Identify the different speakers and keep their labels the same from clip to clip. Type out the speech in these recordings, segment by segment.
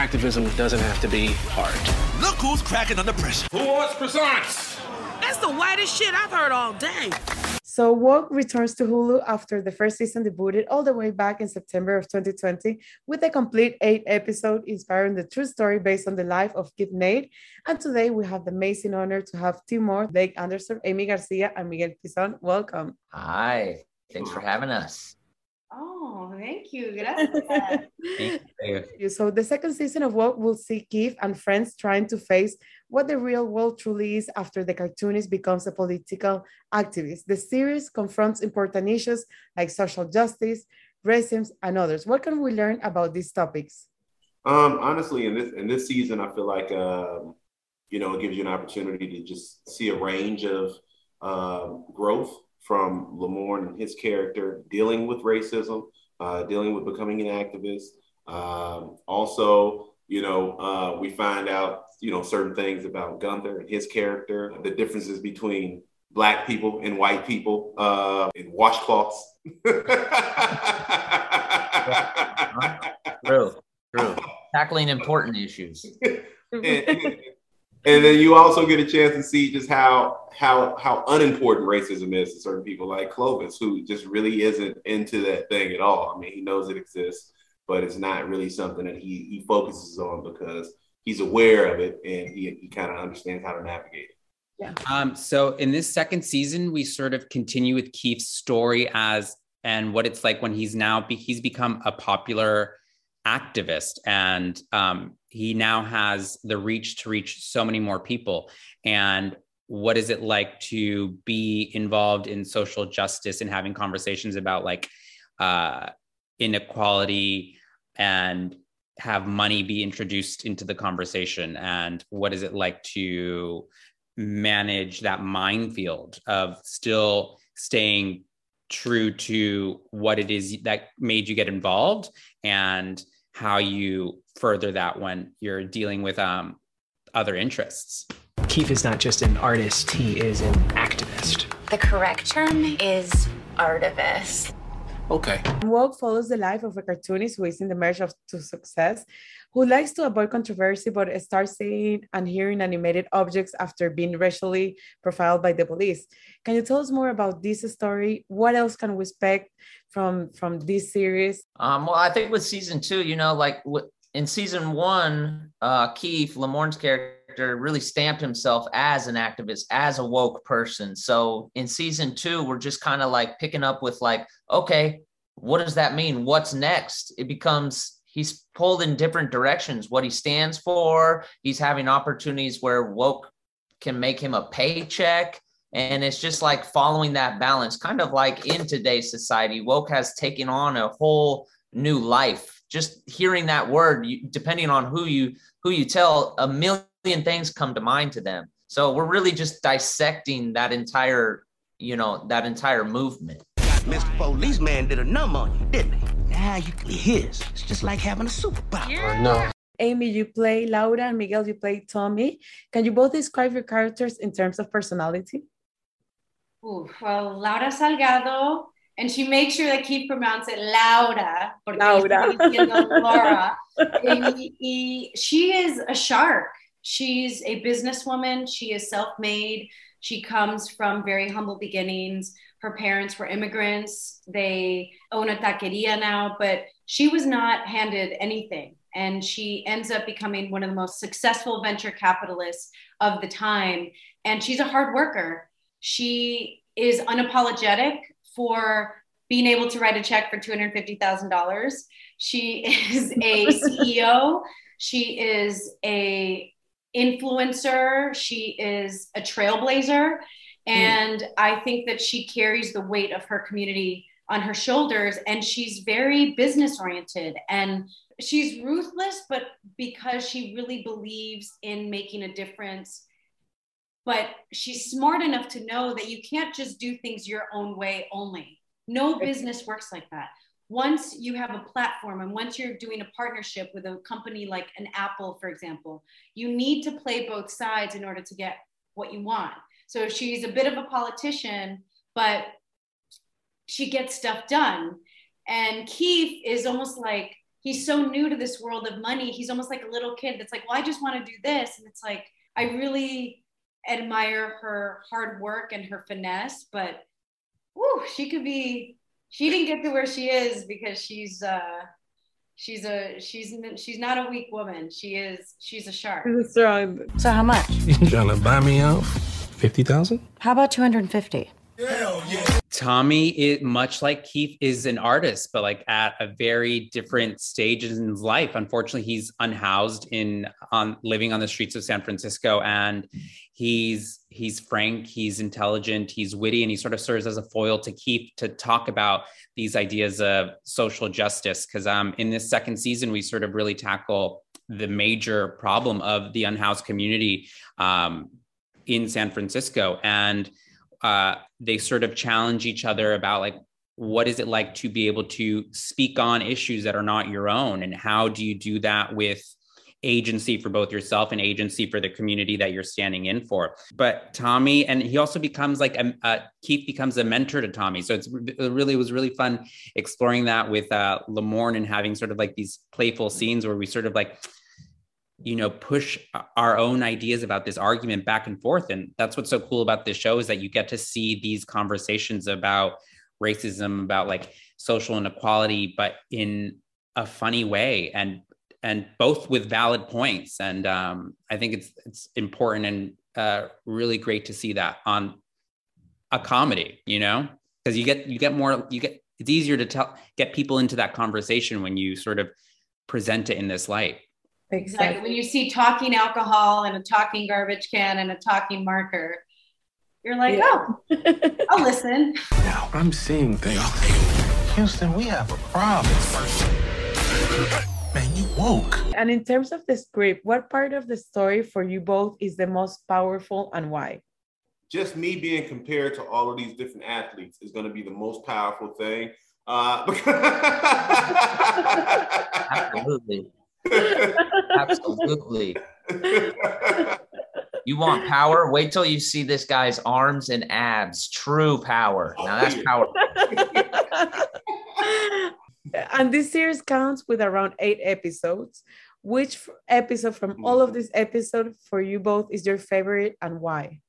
Speaker 1: Activism doesn't have to be hard.
Speaker 2: Look who's cracking under pressure.
Speaker 3: Who wants croissants?
Speaker 4: That's the whitest shit I've heard all day.
Speaker 5: So Woke returns to Hulu after the first season debuted all the way back in September of 2020 with a complete eight episode inspiring the true story based on the life of Keith Knight. And today we have the amazing honor to have T. Murph, Blake Anderson, Aimee Garcia, and Miguel Pizon. Welcome.
Speaker 6: Hi, thanks for having us.
Speaker 7: Oh, thank you. Gracias.
Speaker 6: Thank you.
Speaker 5: So the second season of Woke will see Keith and friends trying to face what the real world truly is after the cartoonist becomes a political activist. The series confronts important issues like social justice, racism, and others. What can we learn about these topics?
Speaker 8: Um, honestly, in this in this season, I feel like um, you know it gives you an opportunity to just see a range of uh, growth from Lamorne and his character dealing with racism, uh, dealing with becoming an activist. Um, also, you know, uh, we find out, you know, certain things about Gunther and his character, the differences between black people and white people uh, in washcloths.
Speaker 6: True, true. Tackling important issues.
Speaker 8: and, and then you also get a chance to see just how how how unimportant racism is to certain people like Clovis, who just really isn't into that thing at all. I mean, he knows it exists, but it's not really something that he he focuses on because he's aware of it and he, he kind of understands how to navigate it.
Speaker 5: Yeah.
Speaker 9: Um, so in this second season, we sort of continue with Keith's story as and what it's like when he's now be, he's become a popular activist and um, he now has the reach to reach so many more people. And what is it like to be involved in social justice and having conversations about like uh, inequality and have money be introduced into the conversation? And what is it like to manage that minefield of still staying true to what it is that made you get involved and how you further that when you're dealing with um, other interests.
Speaker 1: Keith is not just an artist, he is an activist.
Speaker 10: The correct term is artivist.
Speaker 1: Okay.
Speaker 5: Woke follows the life of a cartoonist who is in the merge of two success, who likes to avoid controversy but starts seeing and hearing animated objects after being racially profiled by the police. Can you tell us more about this story? What else can we expect from from this series?
Speaker 6: Um, well, I think with season two, you know, like in season one, uh, Keith Lamorne's character really stamped himself as an activist, as a woke person. So in season two, we're just kind of like picking up with like, okay, what does that mean? What's next? It becomes he's pulled in different directions. What he stands for, he's having opportunities where woke can make him a paycheck. And it's just like following that balance, kind of like in today's society, woke has taken on a whole new life just hearing that word you, depending on who you who you tell a million things come to mind to them so we're really just dissecting that entire you know that entire movement
Speaker 2: Mr. Policeman did a number on you, didn't he? Now you can his. It's just like having a superpower.
Speaker 1: Yeah. No.
Speaker 5: Aimee, you play Laura, and Miguel, you play Tommy. Can you both describe your characters in terms of personality?
Speaker 7: Ooh, well, Laura Salgado and she makes sure that Keith pronounce it Laura,
Speaker 5: Laura.
Speaker 7: Laura. y, y she is a shark. She's a businesswoman. She is self-made. She comes from very humble beginnings. Her parents were immigrants. They own a taqueria now, but she was not handed anything. And she ends up becoming one of the most successful venture capitalists of the time. And she's a hard worker. She is unapologetic for being able to write a check for $250,000. She is a CEO. She is a influencer. She is a trailblazer. And mm. I think that she carries the weight of her community on her shoulders and she's very business oriented and she's ruthless but because she really believes in making a difference but she's smart enough to know that you can't just do things your own way only. No business works like that. Once you have a platform and once you're doing a partnership with a company like an Apple, for example, you need to play both sides in order to get what you want. So she's a bit of a politician, but she gets stuff done. And Keith is almost like he's so new to this world of money. He's almost like a little kid that's like, well, I just want to do this. And it's like, I really admire her hard work and her finesse, but whew, she could be, she didn't get to where she is because she's, uh, she's a she's she's not a weak woman. She is she's a shark.
Speaker 5: Strong.
Speaker 3: So how much?
Speaker 11: You trying to buy me out? Fifty thousand?
Speaker 3: How about two hundred and fifty?
Speaker 11: Hell yeah.
Speaker 9: Tommy, it, much like Keith, is an artist, but like at a very different stage in his life. Unfortunately, he's unhoused in on living on the streets of San Francisco, and he's he's frank, he's intelligent, he's witty, and he sort of serves as a foil to Keith to talk about these ideas of social justice. Because um, in this second season, we sort of really tackle the major problem of the unhoused community um, in San Francisco, and uh, they sort of challenge each other about like what is it like to be able to speak on issues that are not your own? And how do you do that with agency for both yourself and agency for the community that you're standing in for? But tommy and he also becomes like a, keith becomes a mentor to tommy. So it's it really it was really fun exploring that with uh lamorne and having sort of like these playful scenes where we sort of like you know push our own ideas about this argument back and forth. And that's what's so cool about this show is that you get to see these conversations about racism about like social inequality but in a funny way and and both with valid points. And um, i think it's it's important and uh, really great to see that on a comedy you know because you get you get more you get it's easier to tell get people into that conversation when you sort of present it in this light
Speaker 7: Exactly. When you see talking alcohol and a talking garbage can and a talking marker, you're like, yeah. oh, I'll listen.
Speaker 11: Now I'm seeing things. Houston, we have a problem. Man, you woke.
Speaker 5: And in terms of the script, what part of the story for you both is the most powerful and why?
Speaker 8: Just me being compared to all of these different athletes is going to be the most powerful thing. Uh,
Speaker 6: Absolutely. Absolutely. You want power? Wait till you see this guy's arms and abs. True power. Now that's power.
Speaker 5: and this series counts with around eight episodes. Which episode from all of this episode for you both is your favorite and why?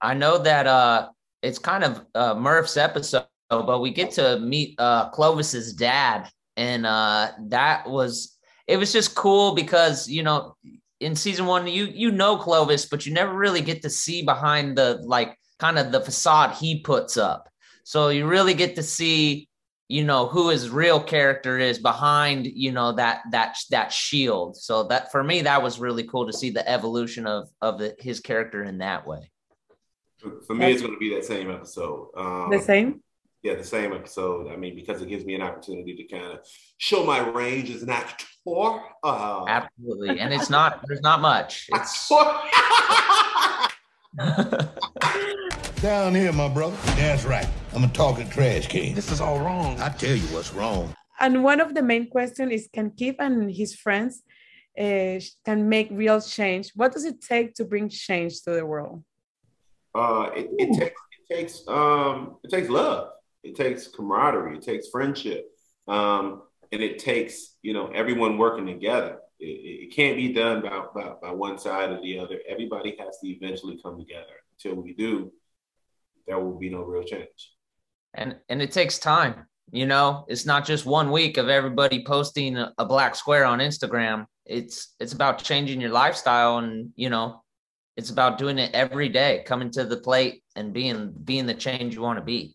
Speaker 6: I know that uh it's kind of uh Murph's episode, but we get to meet uh Clovis's dad, and uh that was it was just cool because you know in season one you you know Clovis, but you never really get to see behind the like kind of the facade he puts up. So you really get to see you know who his real character is behind you know that that that shield. So that for me that was really cool to see the evolution of of the, his character in that way.
Speaker 8: For me it's going to be that same episode.
Speaker 5: Um, the same
Speaker 8: yeah, the same episode. I mean, because it gives me an opportunity to kind of show my range as an actor. Uh,
Speaker 6: Absolutely, and it's not. There's not much. It's
Speaker 12: down here, my brother. That's right. I'm a talking trash can.
Speaker 11: This is all wrong.
Speaker 12: I tell you what's wrong.
Speaker 5: And one of the main questions is: Can Keith and his friends uh, can make real change? What does it take to bring change to the world?
Speaker 8: Uh, it, it takes it takes um, it takes love it takes camaraderie. It takes friendship. Um, and it takes, you know, everyone working together. It, it can't be done by, by, by, one side or the other. Everybody has to eventually come together. Until we do, there will be no real change.
Speaker 6: And and it takes time. You know, it's not just one week of everybody posting a, a black square on Instagram. It's it's about changing your lifestyle and you know, it's about doing it every day, coming to the plate and being being the change you want to be.